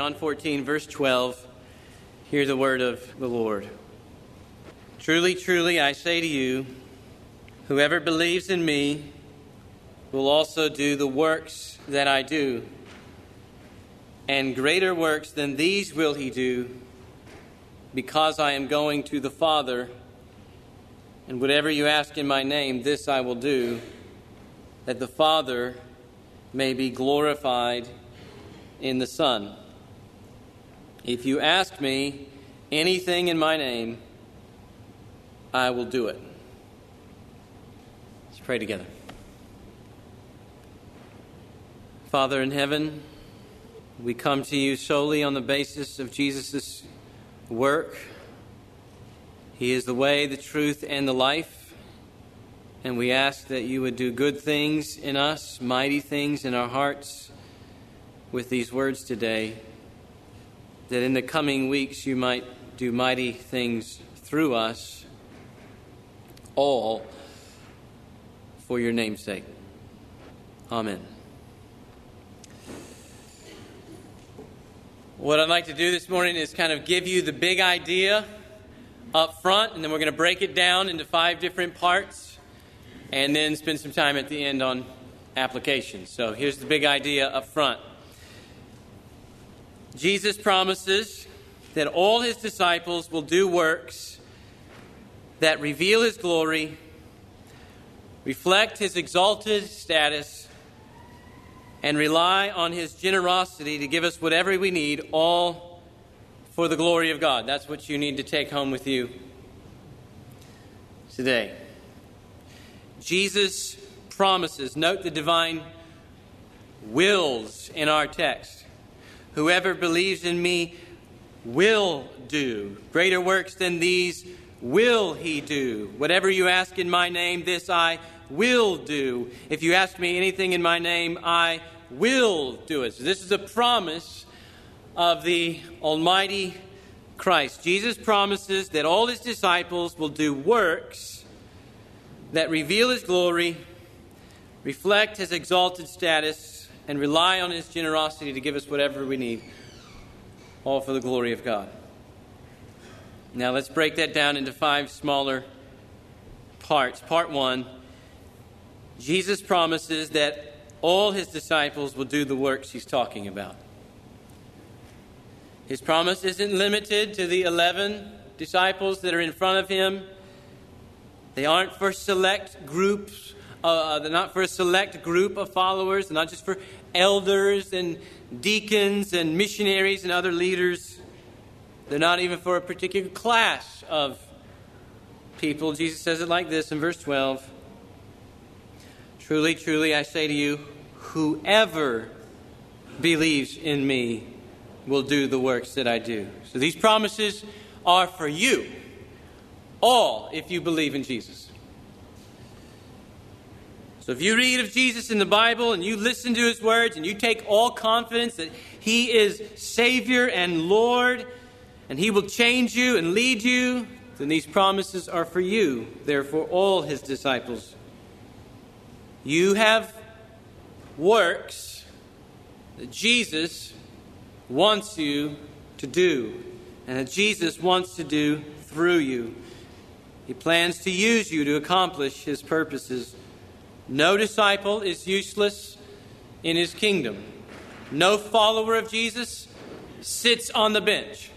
John 14, verse 12. Hear the word of the Lord. Truly, truly, I say to you, whoever believes in me will also do the works that I do, and greater works than these will he do, because I am going to the Father. And whatever you ask in my name, this I will do, that the Father may be glorified in the Son. If you ask me anything in my name, I will do it. Let's pray together. Father in heaven, we come to you solely on the basis of Jesus' work. He is the way, the truth, and the life. And we ask that you would do good things in us, mighty things in our hearts with these words today. That in the coming weeks you might do mighty things through us, all for your name's sake. Amen. What I'd like to do this morning is kind of give you the big idea up front, and then we're going to break it down into five different parts, and then spend some time at the end on application. So here's the big idea up front Jesus promises that all his disciples will do works that reveal his glory, reflect his exalted status, and rely on his generosity to give us whatever we need, all for the glory of God. That's what you need to take home with you today. Jesus promises, note the divine wills in our text. Whoever believes in me will do. Greater works than these will he do. Whatever you ask in my name, this I will do. If you ask me anything in my name, I will do it. So this is a promise of the Almighty Christ. Jesus promises that all his disciples will do works that reveal his glory, reflect his exalted status, and rely on his generosity to give us whatever we need, all for the glory of God. Now let's break that down into five smaller parts. Part one Jesus promises that all his disciples will do the works he's talking about. His promise isn't limited to the 11 disciples that are in front of him. They aren't for select groups, uh, uh they're not for a select group of followers, not just for elders and deacons and missionaries and other leaders. They're not even for a particular class of people. Jesus says it like this in verse 12 Truly, truly, I say to you, whoever believes in me will do the works that I do. So these promises are for you, all, if you believe in Jesus. So if you read of Jesus in the Bible and you listen to his words and you take all confidence that he is Savior and Lord, and he will change you and lead you, then these promises are for you. They're for all his disciples. You have works that Jesus wants you to do, and that Jesus wants to do through you. He plans to use you to accomplish his purposes. No disciple is useless in his kingdom. No follower of Jesus sits on the bench.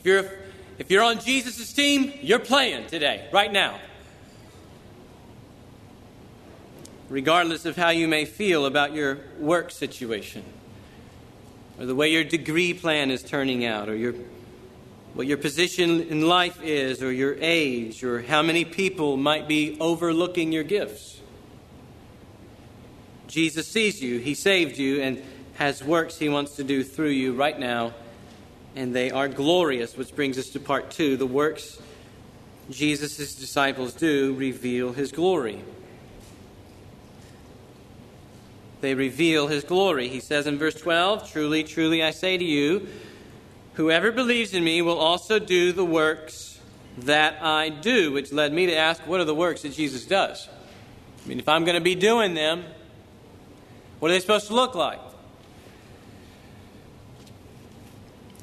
If you're, if you're on Jesus' team, you're playing today, right now. Regardless of how you may feel about your work situation, or the way your degree plan is turning out, or your, what your position in life is, or your age, or how many people might be overlooking your gifts. Jesus sees you, He saved you, and has works He wants to do through you right now and they are glorious, which brings us to part two. The works Jesus' disciples do reveal his glory. They reveal his glory. He says in verse 12 Truly, truly, I say to you, whoever believes in me will also do the works that I do, which led me to ask, what are the works that Jesus does? I mean, if I'm going to be doing them, what are they supposed to look like?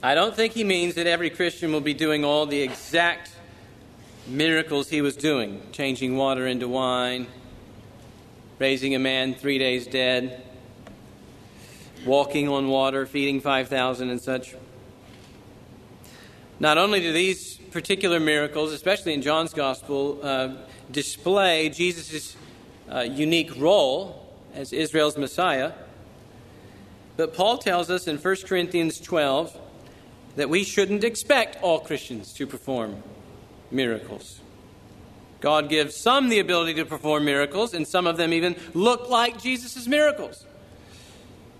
I don't think he means that every Christian will be doing all the exact miracles he was doing changing water into wine, raising a man three days dead, walking on water, feeding 5,000, and such. Not only do these particular miracles, especially in John's Gospel, uh, display Jesus' uh, unique role as Israel's Messiah, but Paul tells us in 1 Corinthians 12 that we shouldn't expect all Christians to perform miracles. God gives some the ability to perform miracles, and some of them even look like Jesus' miracles.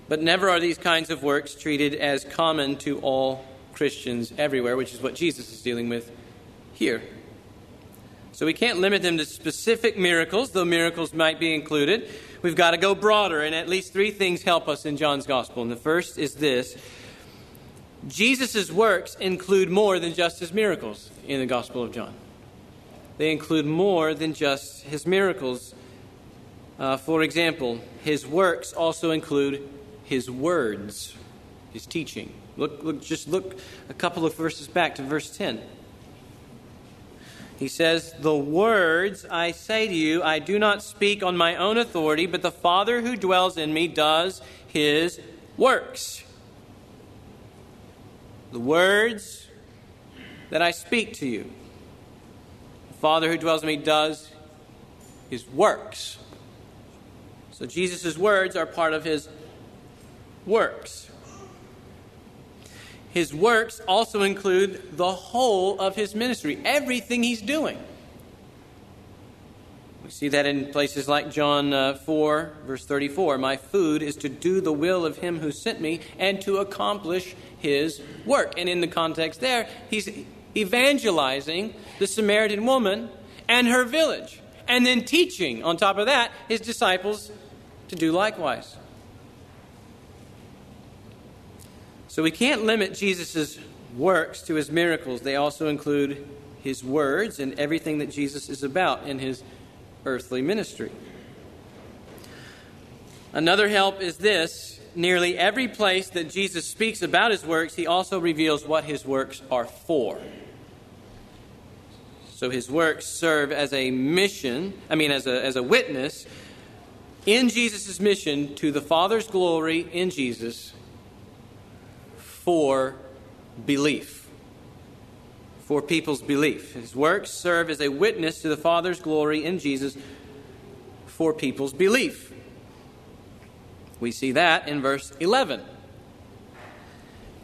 But never are these kinds of works treated as common to all Christians everywhere, which is what Jesus is dealing with here. So we can't limit them to specific miracles, though miracles might be included. We've got to go broader, and at least three things help us in John's Gospel. And the first is this Jesus' works include more than just his miracles in the Gospel of John. They include more than just his miracles. Uh, for example, his works also include his words, his teaching. Look, look, just look a couple of verses back to verse 10. He says, The words I say to you, I do not speak on my own authority, but the Father who dwells in me does his works. The words that I speak to you, the Father who dwells in me does his works. So Jesus' words are part of his works. His works also include the whole of his ministry, everything he's doing. We see that in places like John uh, 4, verse 34. My food is to do the will of him who sent me and to accomplish his work. And in the context there, he's evangelizing the Samaritan woman and her village, and then teaching, on top of that, his disciples to do likewise. So we can't limit Jesus' works to his miracles. They also include his words and everything that Jesus is about in his earthly ministry. Another help is this nearly every place that Jesus speaks about his works, he also reveals what his works are for. So his works serve as a mission, I mean, as a, as a witness in Jesus' mission to the Father's glory in Jesus for belief, for people's belief. His works serve as a witness to the Father's glory in Jesus for people's belief. We see that in verse 11.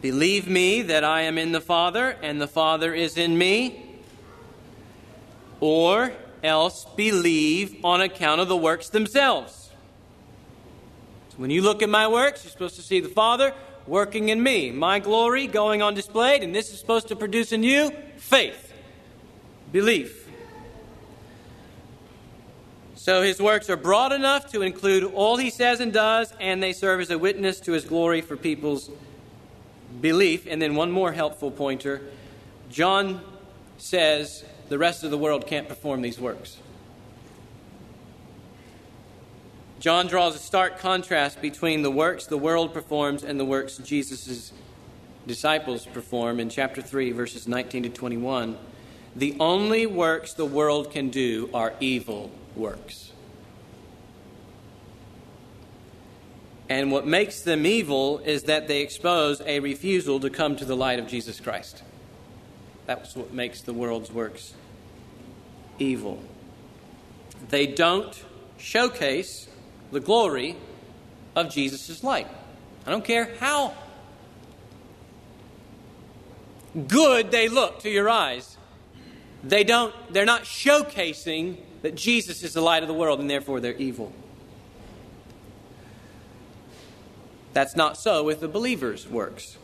Believe me that I am in the Father and the Father is in me, or else believe on account of the works themselves. So when you look at my works, you're supposed to see the Father working in me, my glory going on display, and this is supposed to produce in you faith, belief. So his works are broad enough to include all he says and does, and they serve as a witness to his glory for people's belief. And then one more helpful pointer John says the rest of the world can't perform these works. John draws a stark contrast between the works the world performs and the works Jesus' disciples perform in chapter 3, verses 19 to 21. The only works the world can do are evil works. And what makes them evil is that they expose a refusal to come to the light of Jesus Christ. That's what makes the world's works evil. They don't showcase the glory of Jesus' light. I don't care how good they look to your eyes. They don't, they're not showcasing that Jesus is the light of the world and therefore they're evil. That's not so with the believer's works.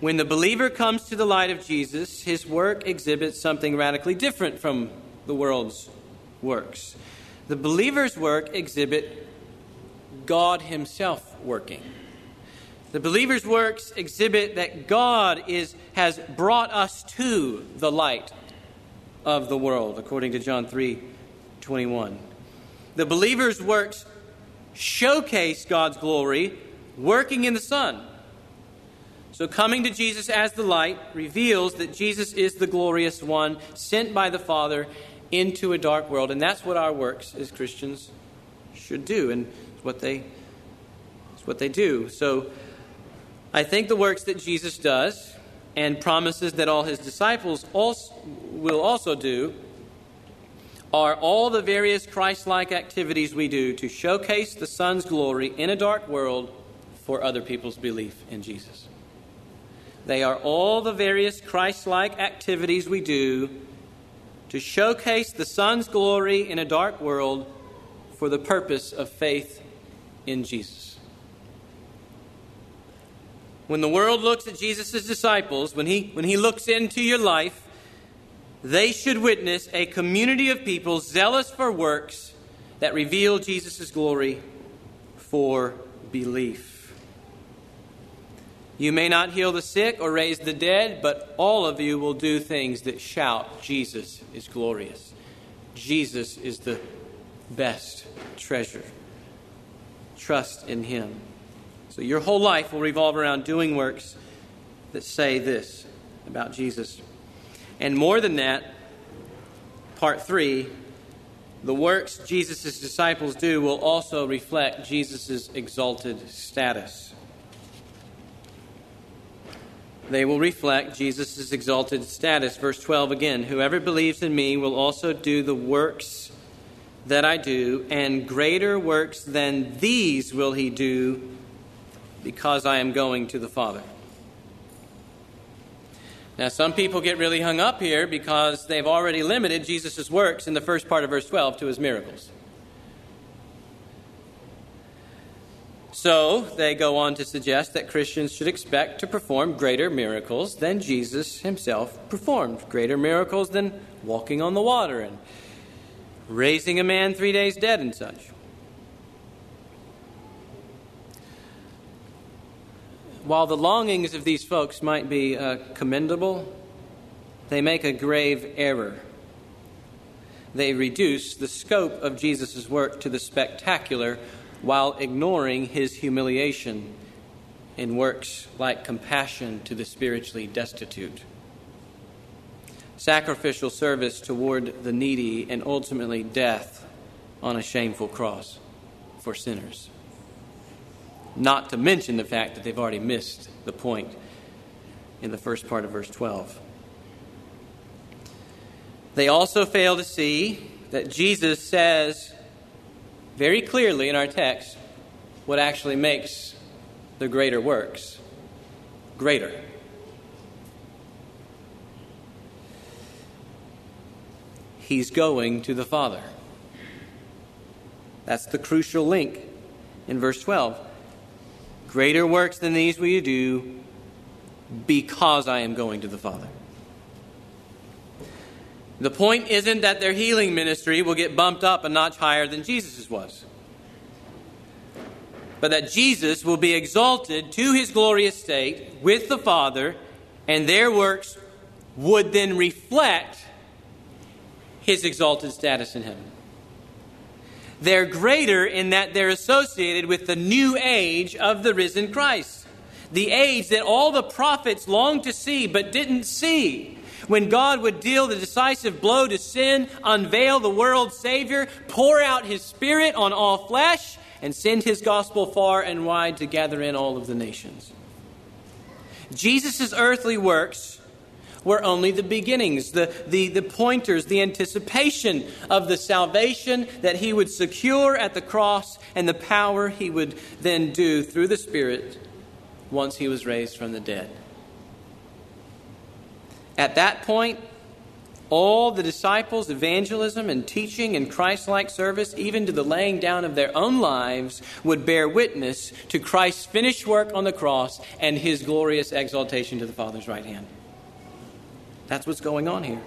When the believer comes to the light of Jesus, his work exhibits something radically different from the world's works. The believer's work exhibit God himself working. The believer's works exhibit that God is, has brought us to the light of the world, according to John 3 21. The believer's works showcase God's glory working in the Son. So, coming to Jesus as the light reveals that Jesus is the glorious one sent by the Father into a dark world. And that's what our works as Christians should do, and it's what they, it's what they do. So, I think the works that Jesus does and promises that all his disciples also, will also do are all the various Christ like activities we do to showcase the Son's glory in a dark world for other people's belief in Jesus. They are all the various Christ like activities we do to showcase the Son's glory in a dark world for the purpose of faith in Jesus. When the world looks at Jesus' disciples, when he, when he looks into your life, they should witness a community of people zealous for works that reveal Jesus' glory for belief. You may not heal the sick or raise the dead, but all of you will do things that shout, Jesus is glorious. Jesus is the best treasure. Trust in him. So your whole life will revolve around doing works that say this about Jesus. And more than that, part three, the works Jesus' disciples do will also reflect Jesus' exalted status they will reflect Jesus' exalted status. Verse 12 again Whoever believes in me will also do the works that I do, and greater works than these will he do because I am going to the Father. Now, some people get really hung up here because they've already limited Jesus' works in the first part of verse 12 to his miracles. So they go on to suggest that Christians should expect to perform greater miracles than Jesus himself performed, greater miracles than walking on the water and raising a man three days dead and such. While the longings of these folks might be uh, commendable, they make a grave error. They reduce the scope of Jesus' work to the spectacular while ignoring his humiliation in works like compassion to the spiritually destitute, sacrificial service toward the needy, and ultimately death on a shameful cross for sinners. Not to mention the fact that they've already missed the point in the first part of verse 12. They also fail to see that Jesus says very clearly in our text what actually makes the greater works greater. He's going to the Father. That's the crucial link in verse 12. Greater works than these will you do because I am going to the Father. The point isn't that their healing ministry will get bumped up a notch higher than Jesus' was, but that Jesus will be exalted to his glorious state with the Father, and their works would then reflect his exalted status in heaven. They're greater in that they're associated with the new age of the risen Christ, the age that all the prophets longed to see but didn't see when God would deal the decisive blow to sin, unveil the world's Savior, pour out His Spirit on all flesh, and send His gospel far and wide to gather in all of the nations. Jesus' earthly works were only the beginnings, the, the, the pointers, the anticipation of the salvation that he would secure at the cross and the power he would then do through the Spirit once he was raised from the dead. At that point, all the disciples' evangelism and teaching and Christ like service, even to the laying down of their own lives, would bear witness to Christ's finished work on the cross and his glorious exaltation to the Father's right hand. That's what's going on here.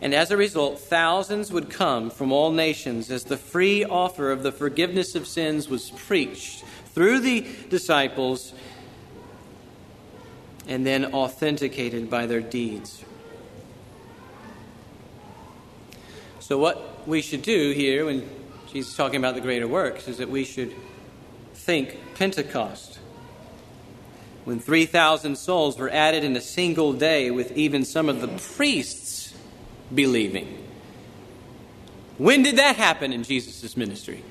And as a result, thousands would come from all nations as the free offer of the forgiveness of sins was preached through the disciples and then authenticated by their deeds. So, what we should do here when Jesus is talking about the greater works is that we should think Pentecost. when 3,000 souls were added in a single day, with even some of the priests believing. When did that happen in Jesus' ministry?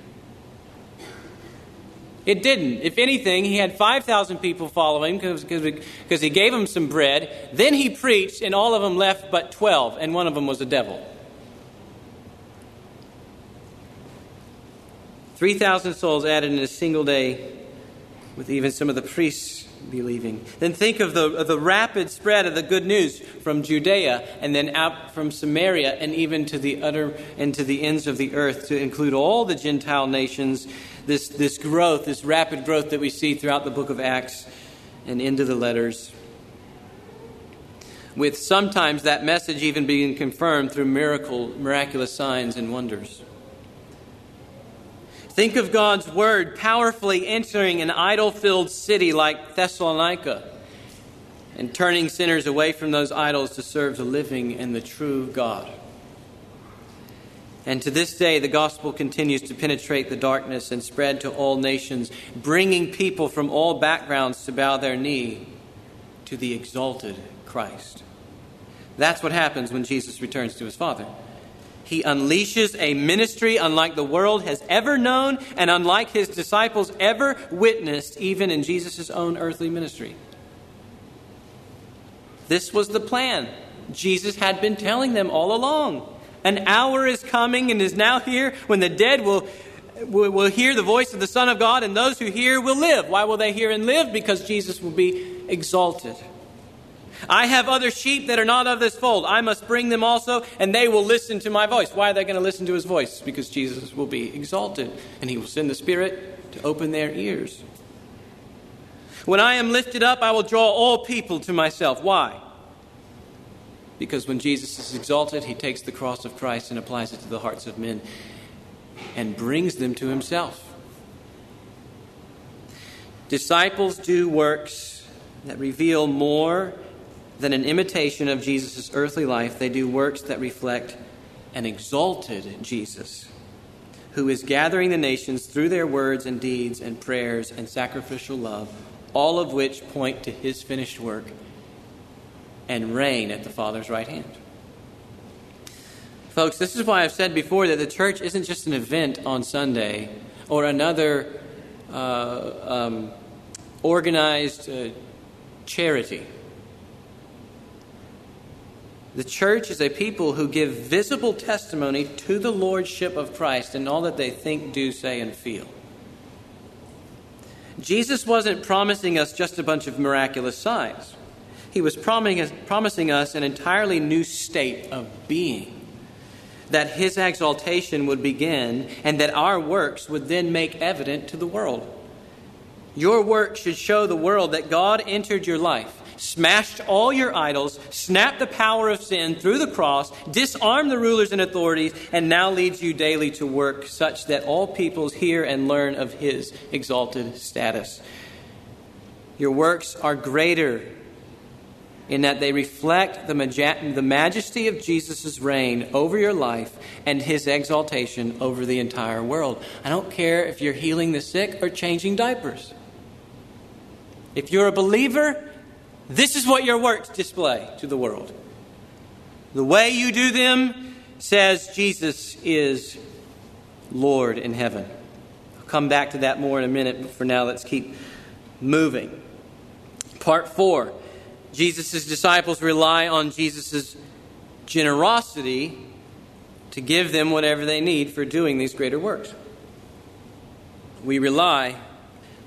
It didn't. If anything, he had 5,000 people follow him because he gave them some bread. Then he preached, and all of them left but 12, and one of them was a devil. 3,000 souls added in a single day, with even some of the priests believing. Then think of the, of the rapid spread of the good news from Judea and then out from Samaria and even to the utter and to the ends of the earth to include all the Gentile nations this, this growth, this rapid growth that we see throughout the book of Acts and into the letters. With sometimes that message even being confirmed through miracle, miraculous signs and wonders. Think of God's word powerfully entering an idol filled city like Thessalonica and turning sinners away from those idols to serve the living and the true God. And to this day, the gospel continues to penetrate the darkness and spread to all nations, bringing people from all backgrounds to bow their knee to the exalted Christ. That's what happens when Jesus returns to his Father. He unleashes a ministry unlike the world has ever known and unlike his disciples ever witnessed, even in Jesus' own earthly ministry. This was the plan. Jesus had been telling them all along. An hour is coming and is now here when the dead will, will, hear the voice of the Son of God, and those who hear will live. Why will they hear and live? Because Jesus will be exalted. I have other sheep that are not of this fold. I must bring them also, and they will listen to my voice. Why are they going to listen to his voice? Because Jesus will be exalted, and he will send the Spirit to open their ears. When I am lifted up, I will draw all people to myself. Why? Because when Jesus is exalted, he takes the cross of Christ and applies it to the hearts of men and brings them to himself. Disciples do works that reveal more than an imitation of Jesus' earthly life. They do works that reflect an exalted Jesus who is gathering the nations through their words and deeds and prayers and sacrificial love, all of which point to his finished work and reign at the Father's right hand. Folks, this is why I've said before that the church isn't just an event on Sunday or another uh, um, organized uh, charity. The church is a people who give visible testimony to the lordship of Christ in all that they think, do, say, and feel. Jesus wasn't promising us just a bunch of miraculous signs. He was promising us an entirely new state of being. That his exaltation would begin and that our works would then make evident to the world. Your work should show the world that God entered your life, smashed all your idols, snapped the power of sin through the cross, disarmed the rulers and authorities, and now leads you daily to work such that all peoples hear and learn of his exalted status. Your works are greater in that they reflect the, the majesty of Jesus' reign over your life and his exaltation over the entire world. I don't care if you're healing the sick or changing diapers. If you're a believer, this is what your works display to the world. The way you do them says Jesus is Lord in heaven. I'll come back to that more in a minute, but for now, let's keep moving. Part four Jesus' disciples rely on Jesus' generosity to give them whatever they need for doing these greater works. We rely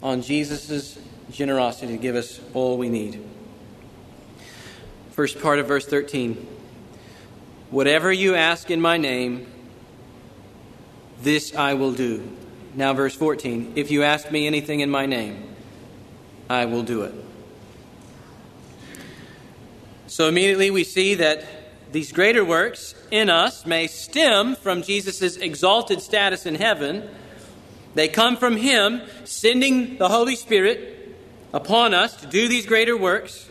on Jesus' generosity to give us all we need. First part of verse 13 Whatever you ask in my name, this I will do. Now, verse 14 If you ask me anything in my name, I will do it. So immediately we see that these greater works in us may stem from Jesus' exalted status in heaven. They come from Him sending the Holy Spirit upon us to do these greater works.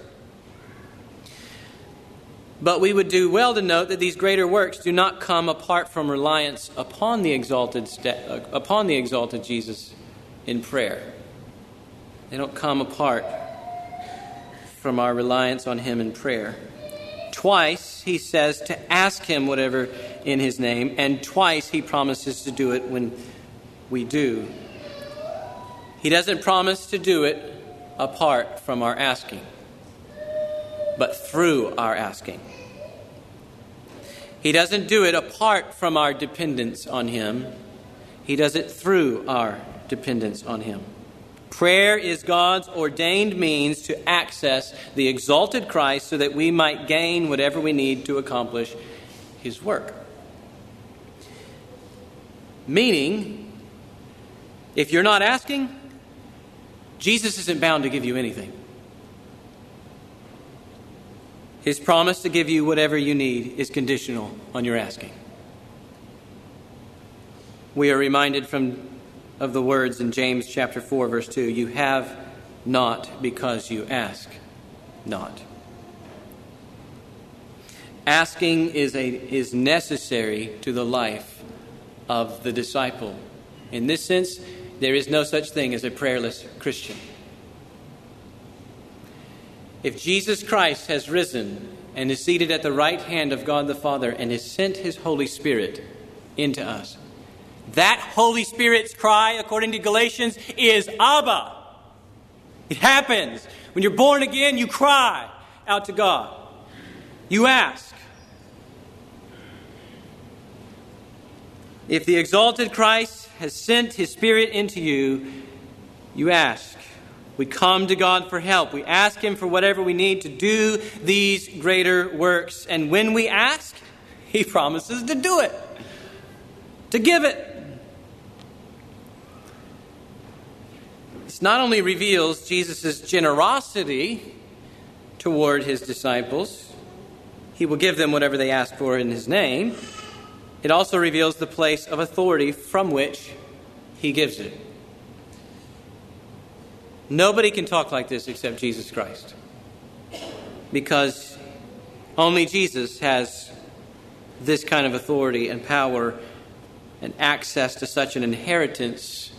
But we would do well to note that these greater works do not come apart from reliance upon the exalted, uh, upon the exalted Jesus in prayer. They don't come apart from our reliance on Him in prayer. Twice he says to ask Him whatever in His name, and twice he promises to do it when we do. He doesn't promise to do it apart from our asking, but through our asking. He doesn't do it apart from our dependence on Him, He does it through our dependence on Him. Prayer is God's ordained means to access the exalted Christ so that we might gain whatever we need to accomplish his work. Meaning, if you're not asking, Jesus isn't bound to give you anything. His promise to give you whatever you need is conditional on your asking. We are reminded from of the words in James chapter 4 verse 2, you have not because you ask not. Asking is a is necessary to the life of the disciple. In this sense, there is no such thing as a prayerless Christian. If Jesus Christ has risen and is seated at the right hand of God the Father and has sent his Holy Spirit into us, that Holy Spirit's cry, according to Galatians, is Abba. It happens. When you're born again, you cry out to God. You ask. If the exalted Christ has sent his Spirit into you, you ask. We come to God for help. We ask Him for whatever we need to do these greater works. And when we ask, He promises to do it, to give it. This not only reveals Jesus' generosity toward his disciples, he will give them whatever they ask for in his name, it also reveals the place of authority from which he gives it. Nobody can talk like this except Jesus Christ. Because only Jesus has this kind of authority and power and access to such an inheritance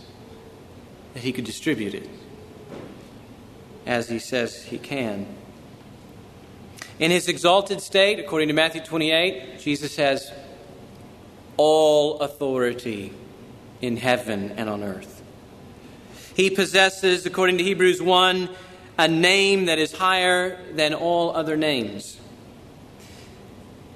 that he could distribute it as he says he can. In his exalted state, according to Matthew 28, Jesus has all authority in heaven and on earth. He possesses, according to Hebrews 1, a name that is higher than all other names.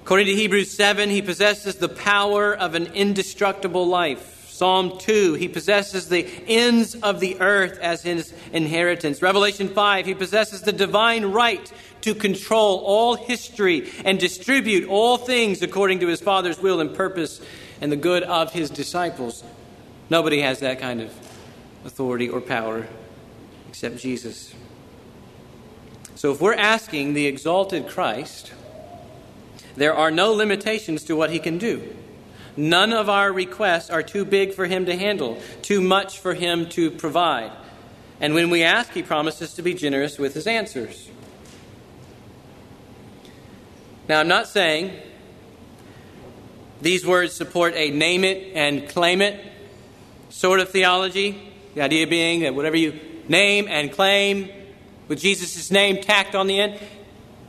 According to Hebrews 7, he possesses the power of an indestructible life. Psalm 2, he possesses the ends of the earth as his inheritance. Revelation 5, he possesses the divine right to control all history and distribute all things according to his Father's will and purpose and the good of his disciples. Nobody has that kind of authority or power except Jesus. So if we're asking the exalted Christ, there are no limitations to what he can do. None of our requests are too big for him to handle, too much for him to provide. And when we ask, he promises to be generous with his answers. Now, I'm not saying these words support a name it and claim it sort of theology. The idea being that whatever you name and claim with Jesus' name tacked on the end,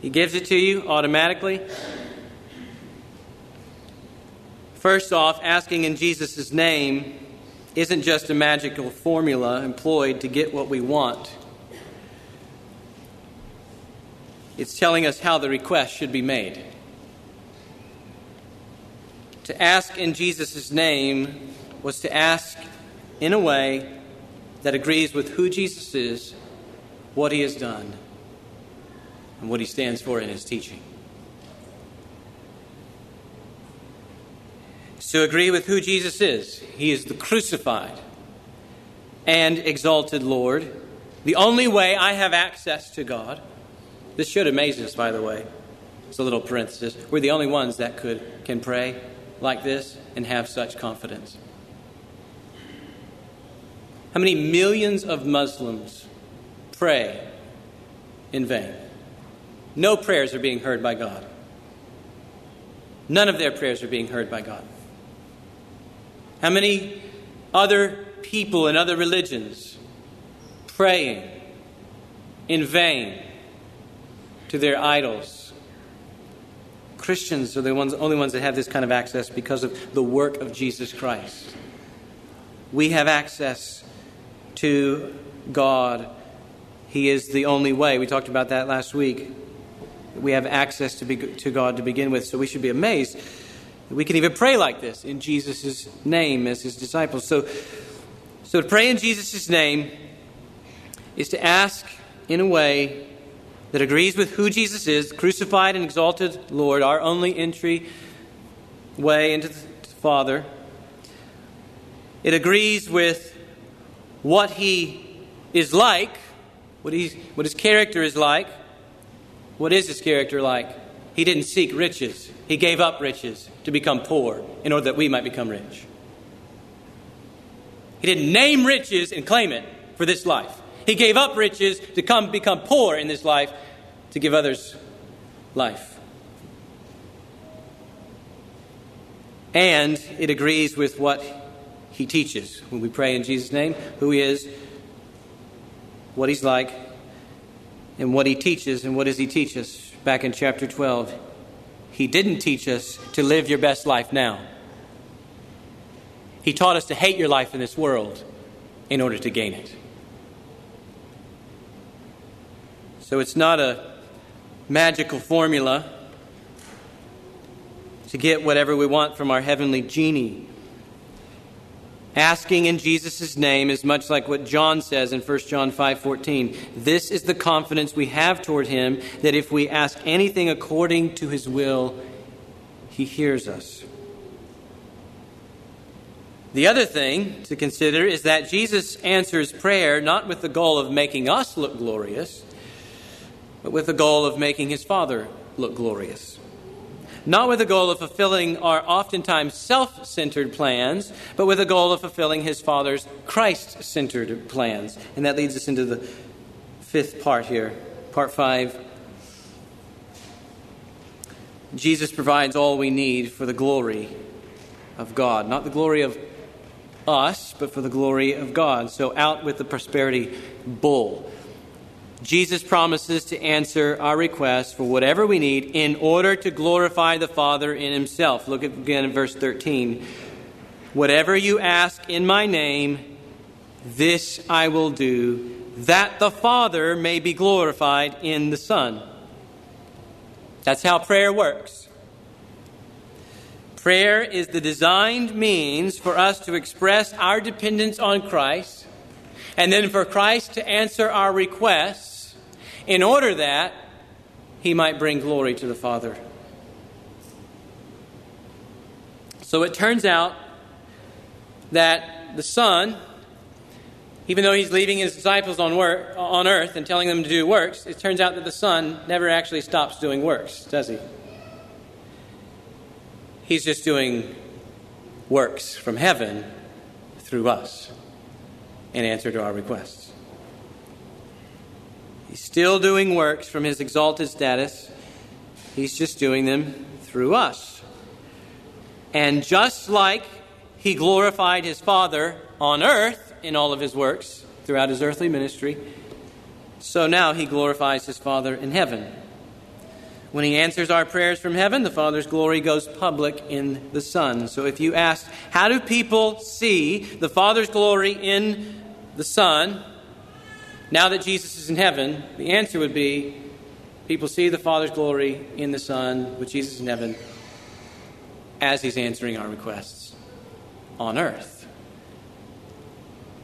he gives it to you automatically. First off, asking in Jesus' name isn't just a magical formula employed to get what we want. It's telling us how the request should be made. To ask in Jesus' name was to ask in a way that agrees with who Jesus is, what he has done, and what he stands for in his teaching. to agree with who Jesus is. He is the crucified and exalted Lord, the only way I have access to God. This should amaze us, by the way. It's a little parenthesis. We're the only ones that could can pray like this and have such confidence. How many millions of Muslims pray in vain? No prayers are being heard by God. None of their prayers are being heard by God. How many other people in other religions praying in vain to their idols. Christians are the ones, only ones that have this kind of access because of the work of Jesus Christ. We have access to God. He is the only way. We talked about that last week. We have access to, be, to God to begin with, so we should be amazed we can even pray like this in Jesus' name as his disciples. So, so to pray in Jesus' name is to ask in a way that agrees with who Jesus is, crucified and exalted Lord, our only entry way into the Father. It agrees with what he is like, what, he, what his character is like. What is his character like? He didn't seek riches. He gave up riches to become poor in order that we might become rich. He didn't name riches and claim it for this life. He gave up riches to come become poor in this life to give others life. And it agrees with what he teaches when we pray in Jesus' name, who he is, what he's like, and what he teaches. And what does he teach us? Back in chapter 12, he didn't teach us to live your best life now. He taught us to hate your life in this world in order to gain it. So it's not a magical formula to get whatever we want from our heavenly genie. Asking in Jesus' name is much like what John says in 1 John 5:14. This is the confidence we have toward him that if we ask anything according to his will, he hears us. The other thing to consider is that Jesus answers prayer not with the goal of making us look glorious, but with the goal of making his Father look glorious not with the goal of fulfilling our oftentimes self centered plans, but with the goal of fulfilling his Father's Christ centered plans. And that leads us into the fifth part here, part five. Jesus provides all we need for the glory of God, not the glory of us, but for the glory of God. So out with the prosperity bull. Jesus promises to answer our requests for whatever we need in order to glorify the Father in Himself. Look again at verse 13. Whatever you ask in my name, this I will do, that the Father may be glorified in the Son. That's how prayer works. Prayer is the designed means for us to express our dependence on Christ and then for Christ to answer our requests in order that he might bring glory to the Father. So it turns out that the Son, even though he's leaving his disciples on, work, on earth and telling them to do works, it turns out that the Son never actually stops doing works, does he? He's just doing works from heaven through us in answer to our requests. He's still doing works from his exalted status. He's just doing them through us. And just like he glorified his Father on earth in all of his works throughout his earthly ministry, so now he glorifies his Father in heaven. When he answers our prayers from heaven, the Father's glory goes public in the Son. So if you ask, how do people see the Father's glory in the Son? Now that Jesus is in heaven, the answer would be people see the Father's glory in the Son with Jesus in heaven as he's answering our requests on earth.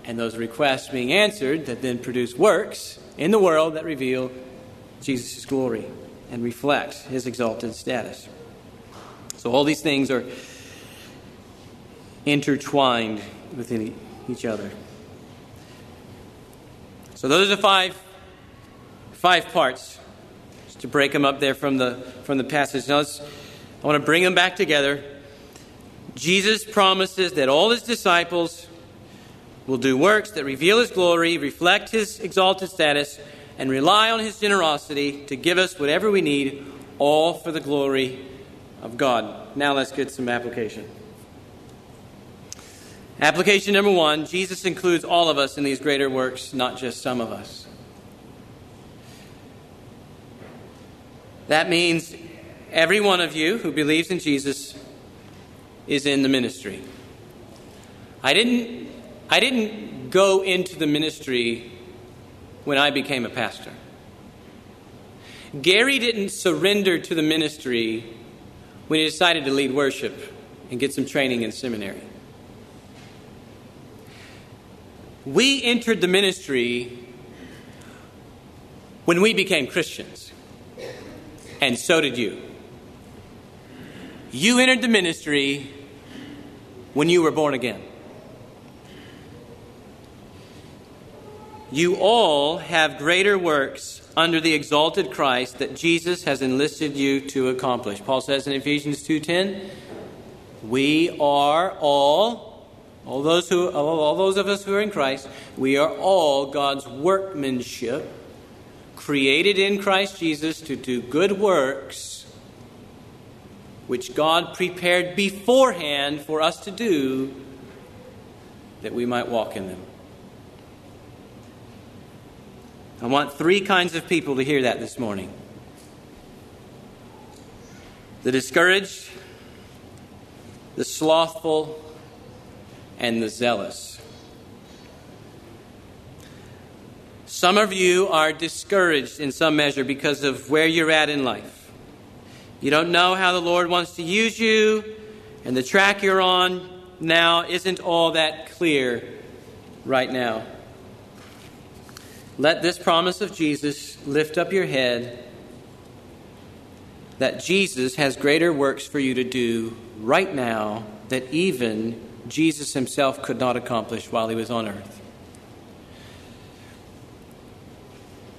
And those requests being answered that then produce works in the world that reveal Jesus' glory and reflect his exalted status. So all these things are intertwined within each other. So those are five, five parts. Just to break them up there from the, from the passage. Now I want to bring them back together. Jesus promises that all his disciples will do works that reveal his glory, reflect his exalted status, and rely on his generosity to give us whatever we need, all for the glory of God. Now let's get some application. Application number one Jesus includes all of us in these greater works, not just some of us. That means every one of you who believes in Jesus is in the ministry. I didn't, I didn't go into the ministry when I became a pastor. Gary didn't surrender to the ministry when he decided to lead worship and get some training in seminary. We entered the ministry when we became Christians, and so did you. You entered the ministry when you were born again. You all have greater works under the exalted Christ that Jesus has enlisted you to accomplish. Paul says in Ephesians 2:10, "We are all all those who all those of us who are in Christ, we are all God's workmanship, created in Christ Jesus to do good works which God prepared beforehand for us to do that we might walk in them." I want three kinds of people to hear that this morning the discouraged, the slothful, and the zealous. Some of you are discouraged in some measure because of where you're at in life. You don't know how the Lord wants to use you, and the track you're on now isn't all that clear right now. Let this promise of Jesus lift up your head that Jesus has greater works for you to do right now that even Jesus himself could not accomplish while he was on earth.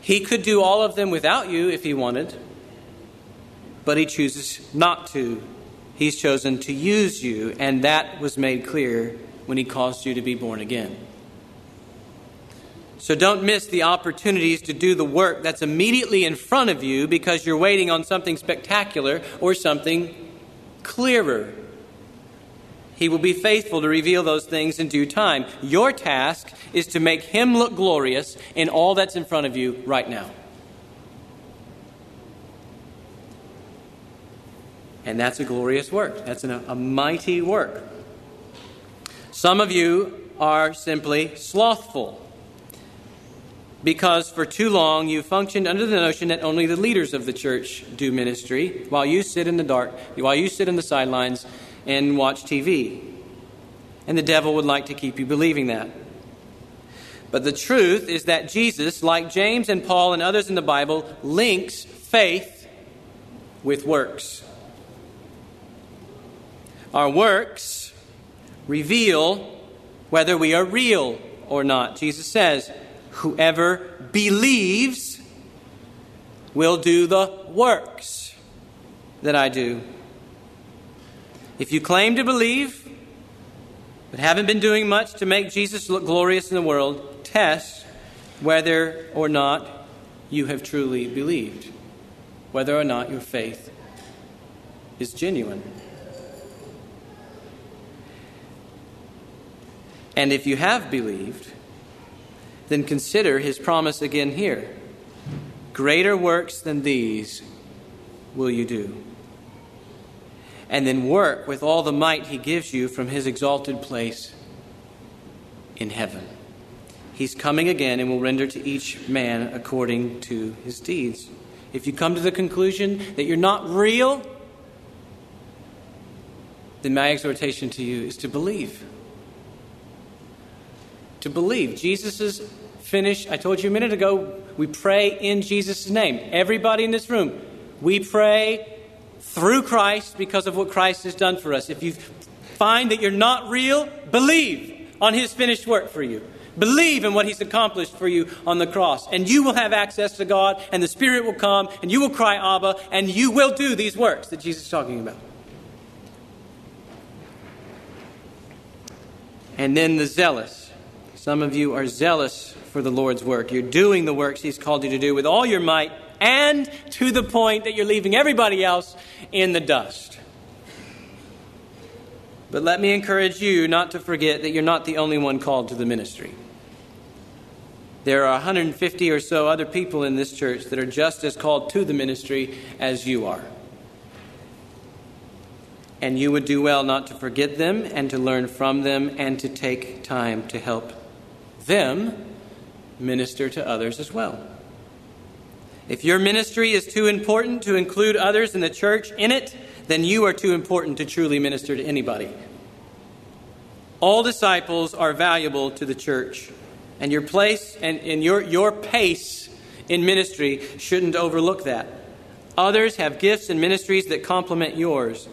He could do all of them without you if he wanted, but he chooses not to. He's chosen to use you, and that was made clear when he caused you to be born again. So don't miss the opportunities to do the work that's immediately in front of you because you're waiting on something spectacular or something clearer. He will be faithful to reveal those things in due time. Your task is to make Him look glorious in all that's in front of you right now. And that's a glorious work. That's an, a mighty work. Some of you are simply slothful because for too long you've functioned under the notion that only the leaders of the church do ministry while you sit in the dark, while you sit in the sidelines and watch TV. And the devil would like to keep you believing that. But the truth is that Jesus, like James and Paul and others in the Bible, links faith with works. Our works reveal whether we are real or not. Jesus says, Whoever believes will do the works that I do. If you claim to believe, but haven't been doing much to make Jesus look glorious in the world, test whether or not you have truly believed, whether or not your faith is genuine. And if you have believed, then consider his promise again here. Greater works than these will you do. And then work with all the might he gives you from his exalted place in heaven. He's coming again and will render to each man according to his deeds. If you come to the conclusion that you're not real, then my exhortation to you is to believe. To believe. Jesus' finish. I told you a minute ago, we pray in Jesus' name. Everybody in this room, we pray through Christ because of what Christ has done for us. If you find that you're not real, believe on his finished work for you. Believe in what he's accomplished for you on the cross, and you will have access to God, and the Spirit will come, and you will cry, Abba, and you will do these works that Jesus is talking about. And then the zealous. Some of you are zealous for the Lord's work. You're doing the works He's called you to do with all your might and to the point that you're leaving everybody else in the dust. But let me encourage you not to forget that you're not the only one called to the ministry. There are 150 or so other people in this church that are just as called to the ministry as you are. And you would do well not to forget them and to learn from them and to take time to help them minister to others as well. If your ministry is too important to include others in the church in it, then you are too important to truly minister to anybody. All disciples are valuable to the church, and your place and, and your, your pace in ministry shouldn't overlook that. Others have gifts and ministries that complement yours.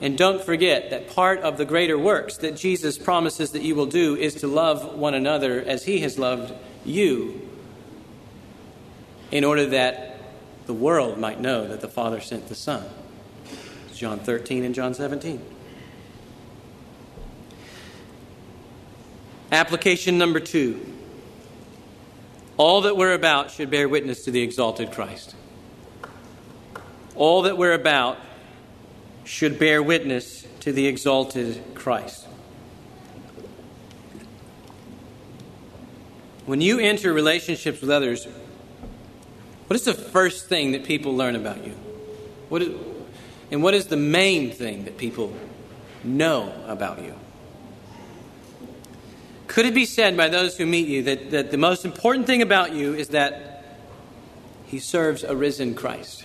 And don't forget that part of the greater works that Jesus promises that you will do is to love one another as he has loved you, in order that the world might know that the Father sent the Son. John 13 and John 17. Application number two. All that we're about should bear witness to the exalted Christ. All that we're about should bear witness to the exalted Christ. When you enter relationships with others, what is the first thing that people learn about you? What is, and what is the main thing that people know about you? Could it be said by those who meet you that, that the most important thing about you is that he serves a risen Christ?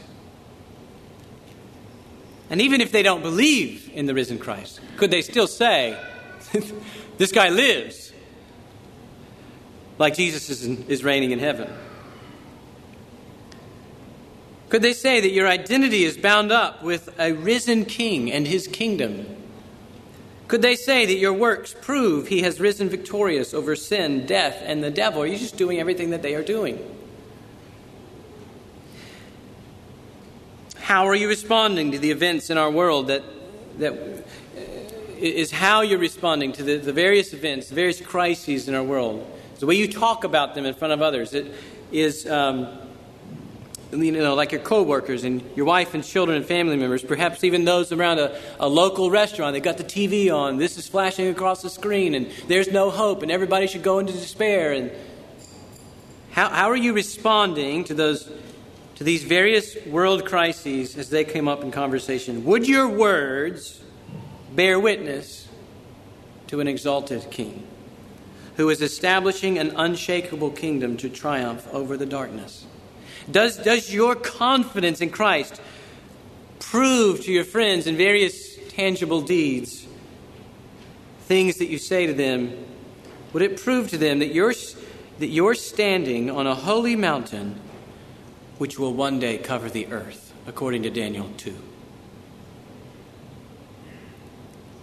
And even if they don't believe in the risen Christ, could they still say, This guy lives? Like Jesus is, is reigning in heaven. Could they say that your identity is bound up with a risen king and his kingdom? Could they say that your works prove he has risen victorious over sin, death, and the devil? Are you just doing everything that they are doing? How are you responding to the events in our world that, that is how you're responding to the, the various events, the various crises in our world? It's the way you talk about them in front of others. It is. Um, you know, like your coworkers and your wife and children and family members, perhaps even those around a, a local restaurant. They've got the TV on. This is flashing across the screen, and there's no hope, and everybody should go into despair. And how, how are you responding to those to these various world crises as they came up in conversation? Would your words bear witness to an exalted King who is establishing an unshakable kingdom to triumph over the darkness? Does, does your confidence in Christ prove to your friends in various tangible deeds, things that you say to them, would it prove to them that you're, that you're standing on a holy mountain which will one day cover the earth, according to Daniel 2?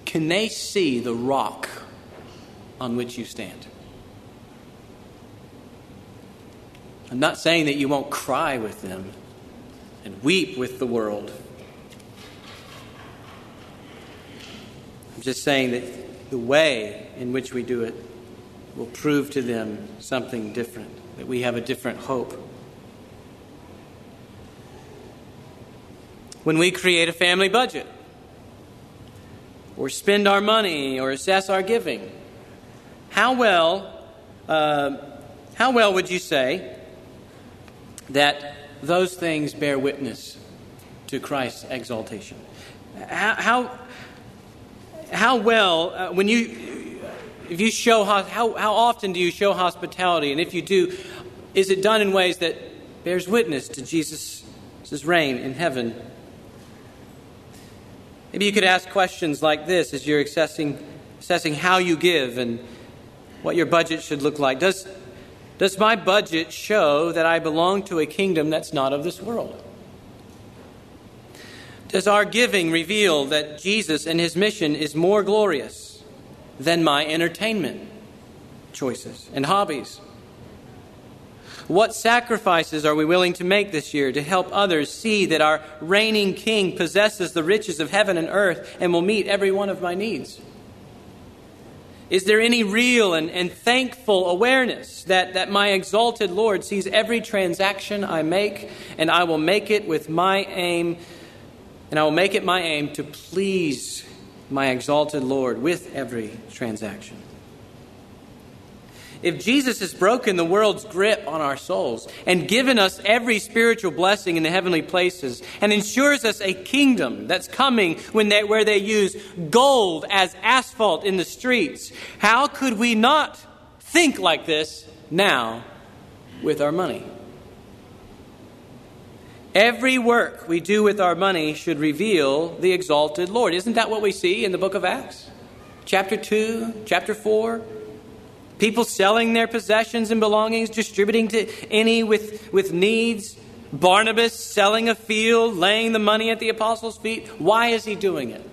Can they see the rock on which you stand? I'm not saying that you won't cry with them and weep with the world. I'm just saying that the way in which we do it will prove to them something different, that we have a different hope. When we create a family budget, or spend our money, or assess our giving, how well, uh, how well would you say that those things bear witness to Christ's exaltation. How, how, how well, uh, when you, if you show, how, how often do you show hospitality? And if you do, is it done in ways that bears witness to Jesus' reign in heaven? Maybe you could ask questions like this as you're assessing, assessing how you give and what your budget should look like. Does, does my budget show that I belong to a kingdom that's not of this world? Does our giving reveal that Jesus and his mission is more glorious than my entertainment choices and hobbies? What sacrifices are we willing to make this year to help others see that our reigning king possesses the riches of heaven and earth and will meet every one of my needs? Is there any real and, and thankful awareness that, that my exalted Lord sees every transaction I make, and I will make it with my aim, and I will make it my aim to please my exalted Lord with every transaction? If Jesus has broken the world's grip on our souls and given us every spiritual blessing in the heavenly places and ensures us a kingdom that's coming when they, where they use gold as asphalt in the streets, how could we not think like this now with our money? Every work we do with our money should reveal the exalted Lord. Isn't that what we see in the book of Acts? Chapter 2, chapter 4. People selling their possessions and belongings, distributing to any with, with needs. Barnabas selling a field, laying the money at the apostles' feet. Why is he doing it?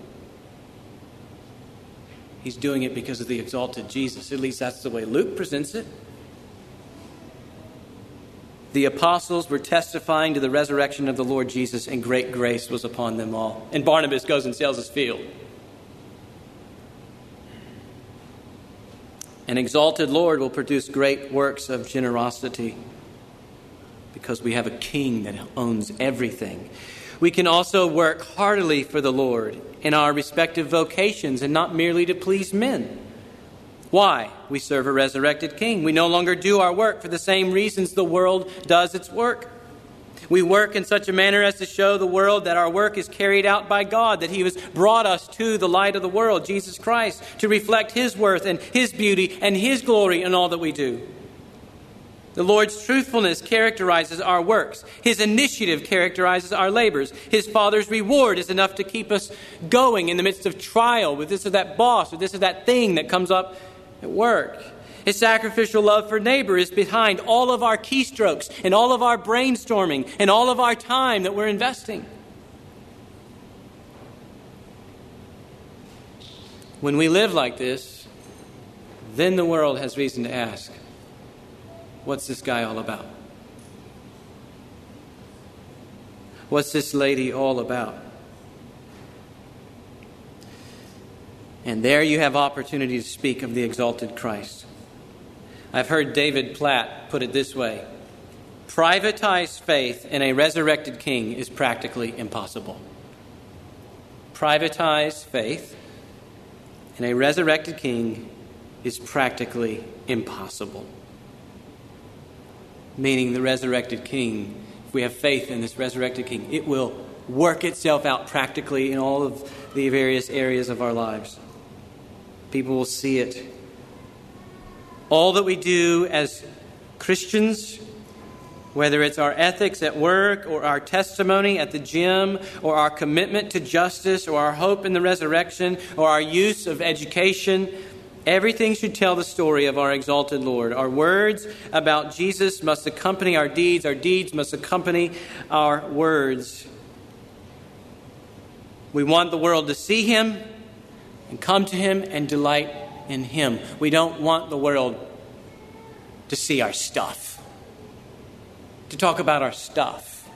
He's doing it because of the exalted Jesus. At least that's the way Luke presents it the apostles were testifying to the resurrection of the Lord Jesus, and great grace was upon them all. And Barnabas goes and sells his field. An exalted Lord will produce great works of generosity because we have a king that owns everything. We can also work heartily for the Lord in our respective vocations and not merely to please men. Why? We serve a resurrected king. We no longer do our work for the same reasons the world does its work. We work in such a manner as to show the world that our work is carried out by God, that He has brought us to the light of the world, Jesus Christ, to reflect His worth and His beauty and His glory in all that we do. The Lord's truthfulness characterizes our works. His initiative characterizes our labors. His Father's reward is enough to keep us going in the midst of trial with this or that boss or this or that thing that comes up at work. His sacrificial love for neighbor is behind all of our keystrokes and all of our brainstorming and all of our time that we're investing. When we live like this, then the world has reason to ask what's this guy all about? What's this lady all about? And there you have opportunity to speak of the exalted Christ. I've heard David Platt put it this way Privatized faith in a resurrected king is practically impossible. Privatized faith in a resurrected king is practically impossible. Meaning, the resurrected king, if we have faith in this resurrected king, it will work itself out practically in all of the various areas of our lives. People will see it. All that we do as Christians, whether it's our ethics at work or our testimony at the gym or our commitment to justice or our hope in the resurrection or our use of education, everything should tell the story of our exalted Lord. Our words about Jesus must accompany our deeds, our deeds must accompany our words. We want the world to see him and come to Him and delight in Him. We don't want the world to see our stuff, to talk about our stuff.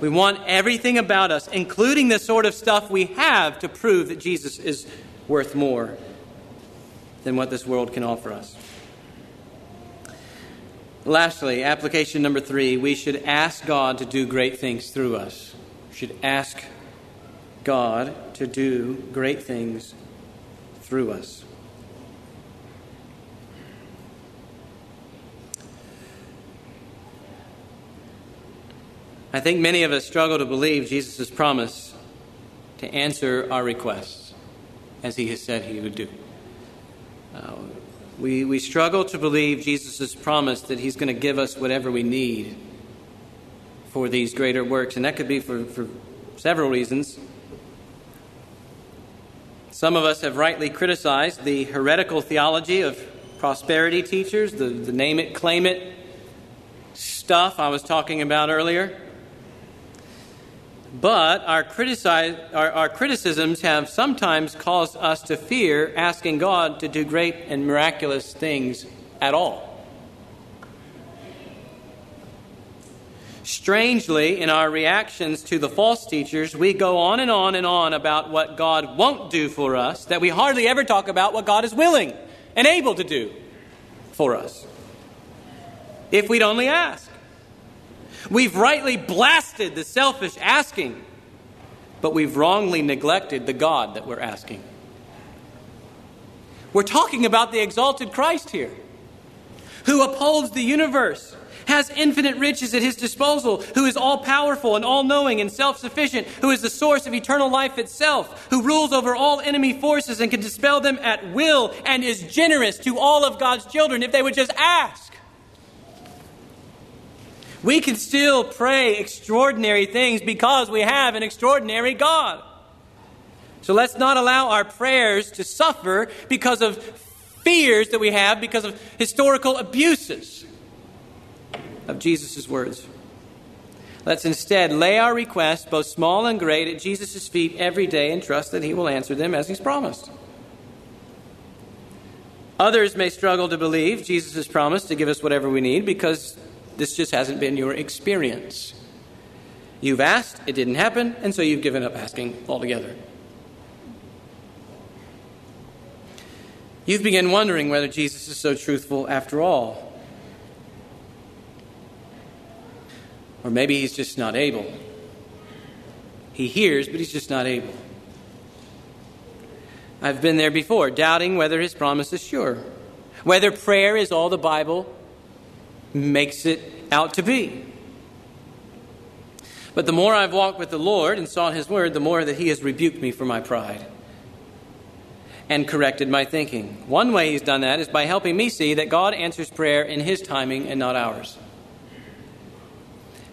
We want everything about us, including the sort of stuff we have, to prove that Jesus is worth more than what this world can offer us. Lastly, application number three, we should ask God to do great things through us. We should ask God to do great things through us. I think many of us struggle to believe Jesus' promise to answer our requests as he has said he would do. Uh, we, we struggle to believe Jesus' promise that he's going to give us whatever we need for these greater works, and that could be for, for several reasons. Some of us have rightly criticized the heretical theology of prosperity teachers, the, the name it, claim it stuff I was talking about earlier. But our, our, our, criticisms have sometimes caused us to fear asking God to do great and miraculous things at all. Strangely, in our reactions to the false teachers, we go on and on and on about what God won't do for us, that we hardly ever talk about what God is willing and able to do for us. If we'd only ask. We've rightly blasted the selfish asking, but we've wrongly neglected the God that we're asking. We're talking about the exalted Christ here. who upholds the universe, has infinite riches at his disposal, who is all powerful and all knowing and self sufficient, who is the source of eternal life itself, who rules over all enemy forces and can dispel them at will, and is generous to all of God's children if they would just ask. We can still pray extraordinary things because we have an extraordinary God. So let's not allow our prayers to suffer because of fears that we have because of historical abuses of Jesus' words. Let's instead lay our requests, both small and great, at Jesus' feet every day and trust that He will answer them as He's promised. Others may struggle to believe Jesus' promise to give us whatever we need because this just hasn't been your experience. You've asked, it didn't happen, and so you've given up asking altogether. You've begun wondering whether Jesus is so truthful after all. Or maybe he's just not able. He hears, but he's just not able. I've been there before, doubting whether his promise is sure, whether prayer is all the Bible makes it out to be. But the more I've walked with the Lord and sought his word, the more that he has rebuked me for my pride and corrected my thinking. One way he's done that is by helping me see that God answers prayer in his timing and not ours.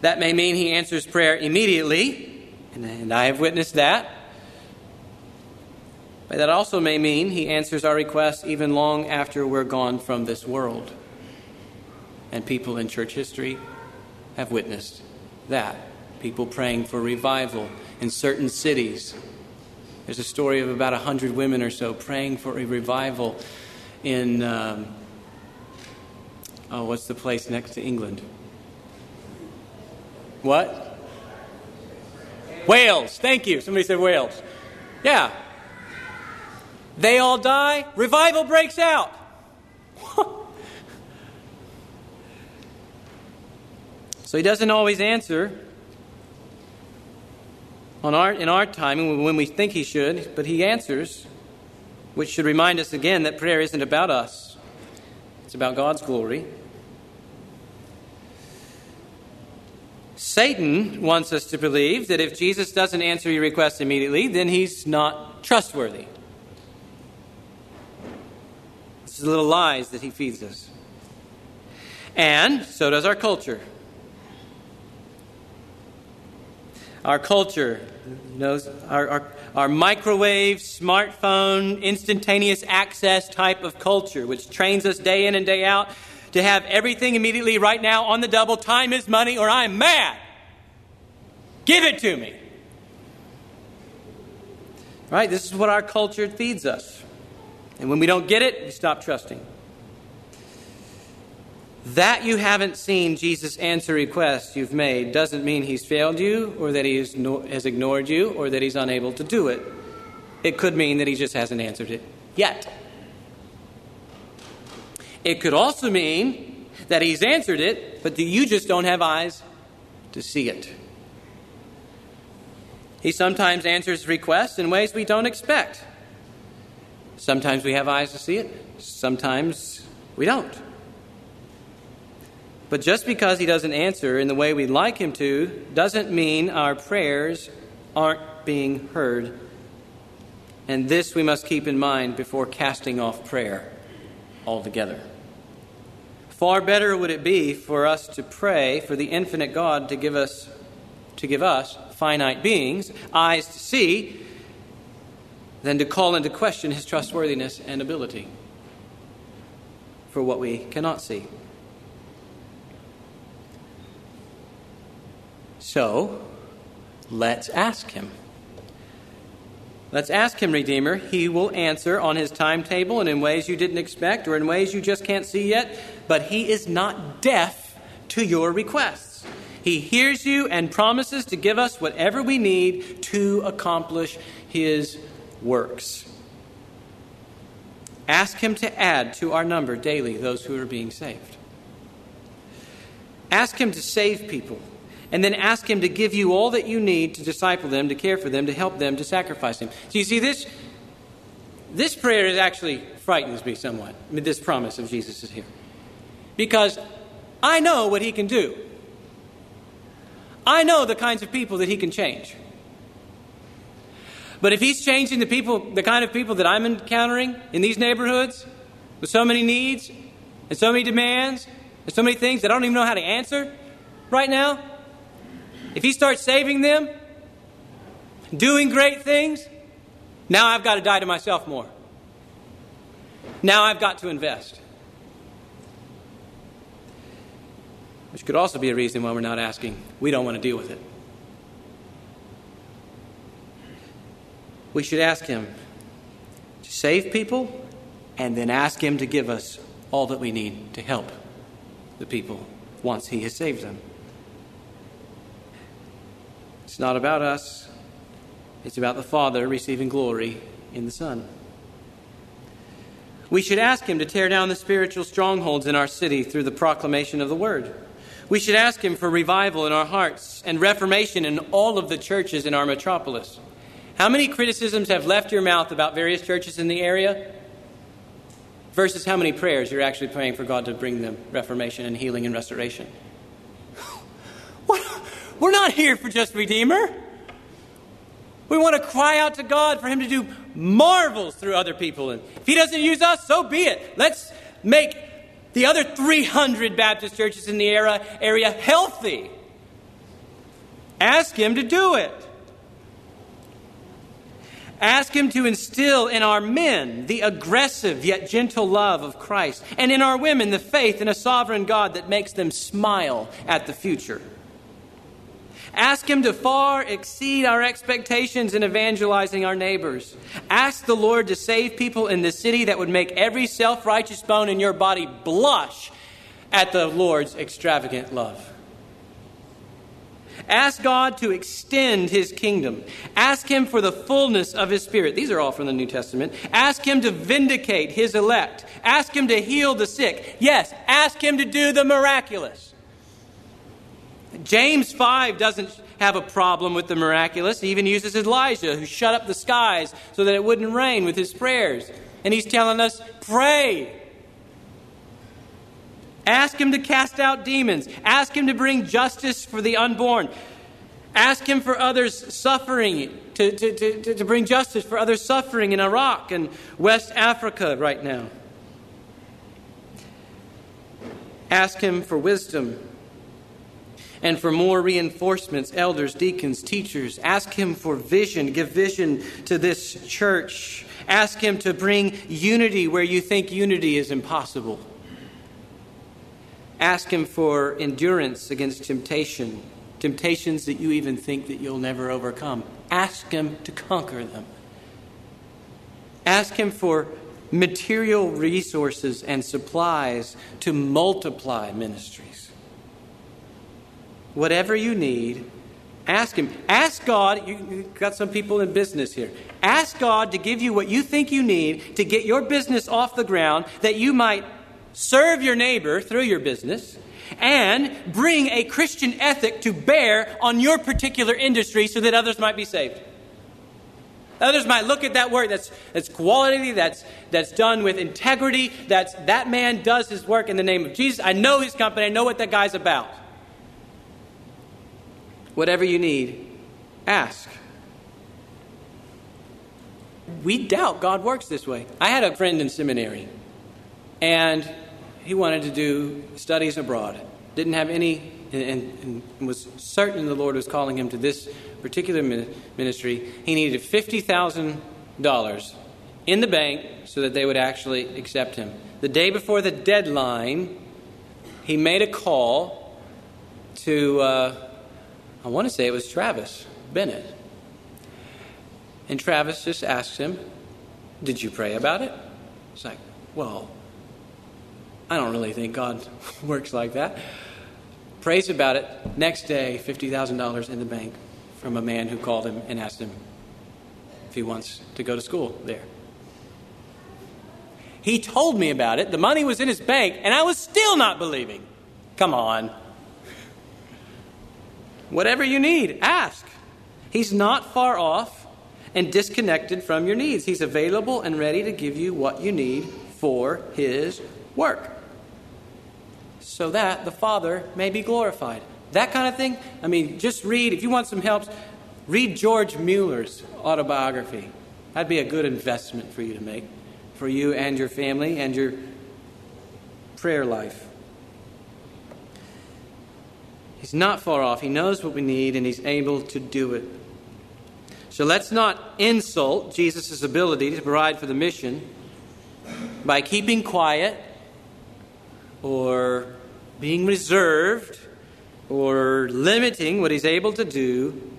That may mean he answers prayer immediately, and I have witnessed that. But that also may mean he answers our requests even long after we're gone from this world. And people in church history have witnessed that. People praying for revival in certain cities there's a story of about 100 women or so praying for a revival in, um, oh, what's the place next to England? What? Wales. Thank you. Somebody said Wales. Yeah. They all die, revival breaks out. so he doesn't always answer on our, in our timing when we think He should, but He answers, which should remind us again that prayer isn't about us, it's about God's glory. Satan wants us to believe that if Jesus doesn't answer your request immediately, then he's not trustworthy. This is little lies that he feeds us. And so does our culture. Our culture, you know, our, our, our microwave, smartphone, instantaneous access type of culture, which trains us day in and day out to have everything immediately right now on the double. Time is money, or I'm mad. Give it to me. Right? This is what our culture feeds us. And when we don't get it, we stop trusting. That you haven't seen Jesus answer requests you've made doesn't mean he's failed you or that he has ignored you or that he's unable to do it. It could mean that he just hasn't answered it yet. It could also mean that he's answered it, but that you just don't have eyes to see it. He sometimes answers requests in ways we don't expect. Sometimes we have eyes to see it, sometimes we don't. But just because he doesn't answer in the way we'd like him to doesn't mean our prayers aren't being heard. And this we must keep in mind before casting off prayer altogether. Far better would it be for us to pray for the infinite God to give us to give us finite beings eyes to see than to call into question his trustworthiness and ability for what we cannot see. So, let's ask him. Let's ask him, Redeemer. He will answer on his timetable and in ways you didn't expect or in ways you just can't see yet, but he is not deaf to your requests. He hears you and promises to give us whatever we need to accomplish his works. Ask him to add to our number daily those who are being saved. Ask him to save people and then ask Him to give you all that you need to disciple them, to care for them, to help them, to sacrifice them. So you see, this, this prayer is actually frightens me somewhat. I mean, this promise of Jesus is here. because I know what He can do. I know the kinds of people that He can change. But if He's changing the people, the kind of people that I'm encountering in these neighborhoods with so many needs and so many demands and so many things that I don't even know how to answer right now, if He starts saving them, doing great things, now I've got to die to myself more. Now I've got to invest. Which could also be a reason why we're not asking. We don't want to deal with it. We should ask Him to save people and then ask Him to give us all that we need to help the people once He has saved them. It's not about us, it's about the Father receiving glory in the Son. We should ask Him to tear down the spiritual strongholds in our city through the proclamation of the Word. We should ask Him for revival in our hearts and reformation in all of the churches in our metropolis. How many criticisms have left your mouth about various churches in the area? Versus how many prayers you're actually praying for God to bring them reformation and healing and restoration. We're not here for just Redeemer. We want to cry out to God for Him to do marvels through other people. And if He doesn't use us, so be it. Let's make the other 300 Baptist churches in the area, area healthy. Ask Him to do it. Ask Him to instill in our men the aggressive yet gentle love of Christ, and in our women the faith in a sovereign God that makes them smile at the future. Ask Him to far exceed our expectations in evangelizing our neighbors. Ask the Lord to save people in the city that would make every self righteous bone in your body blush at the Lord's extravagant love. Ask God to extend His kingdom. Ask Him for the fullness of His Spirit. These are all from the New Testament. Ask Him to vindicate His elect. Ask Him to heal the sick. Yes, ask Him to do the miraculous. James 5 doesn't have a problem with the miraculous. He even uses Elijah, who shut up the skies so that it wouldn't rain with his prayers. And he's telling us, pray. Ask him to cast out demons. Ask him to bring justice for the unborn. Ask him for others suffering, to, to, to, to bring justice for others suffering in Iraq and West Africa right now. Ask him for wisdom and for more reinforcements, elders, deacons, teachers. Ask him for vision. Give vision to this church. Ask him to bring unity where you think unity is impossible. Ask Him for endurance against temptation, temptations that you even think that you'll never overcome. Ask Him to conquer them. Ask Him for material resources and supplies to multiply ministries. Whatever you need, ask Him. Ask God, you've got some people in business here. Ask God to give you what you think you need to get your business off the ground that you might serve your neighbor through your business, and bring a Christian ethic to bear on your particular industry so that others might be saved. Others might look at that work that's, that's quality, that's, that's done with integrity, that's that man does his work in the name of Jesus. I know his company, I know what that guy's about. Whatever you need, ask. We doubt God works this way. I had a friend in seminary, and he wanted to do studies abroad. Didn't have any, and, and was certain the Lord was calling him to this particular ministry. He needed $50,000 in the bank so that they would actually accept him. The day before the deadline, he made a call to, uh, I want to say it was Travis Bennett. And Travis just asked him, Did you pray about it? It's like, Well, I don't really think God works like that. Prays about it. Next day, $50,000 in the bank from a man who called him and asked him if he wants to go to school there. He told me about it. The money was in his bank, and I was still not believing. Come on. Whatever you need, ask. He's not far off and disconnected from your needs. He's available and ready to give you what you need for his work. so that the Father may be glorified. That kind of thing. I mean, just read, if you want some help, read George Mueller's autobiography. That'd be a good investment for you to make, for you and your family and your prayer life. He's not far off. He knows what we need, and He's able to do it. So let's not insult Jesus' ability to provide for the mission by keeping quiet or being reserved or limiting what He's able to do.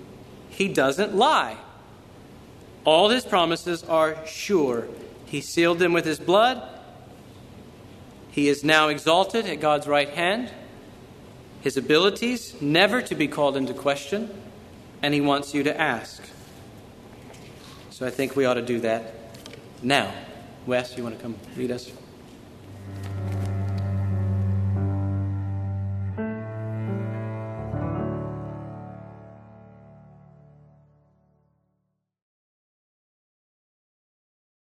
He doesn't lie. All His promises are sure. He sealed them with His blood. He is now exalted at God's right hand his abilities, never to be called into question, and he wants you to ask. So I think we ought to do that now. Wes, you want to come lead us?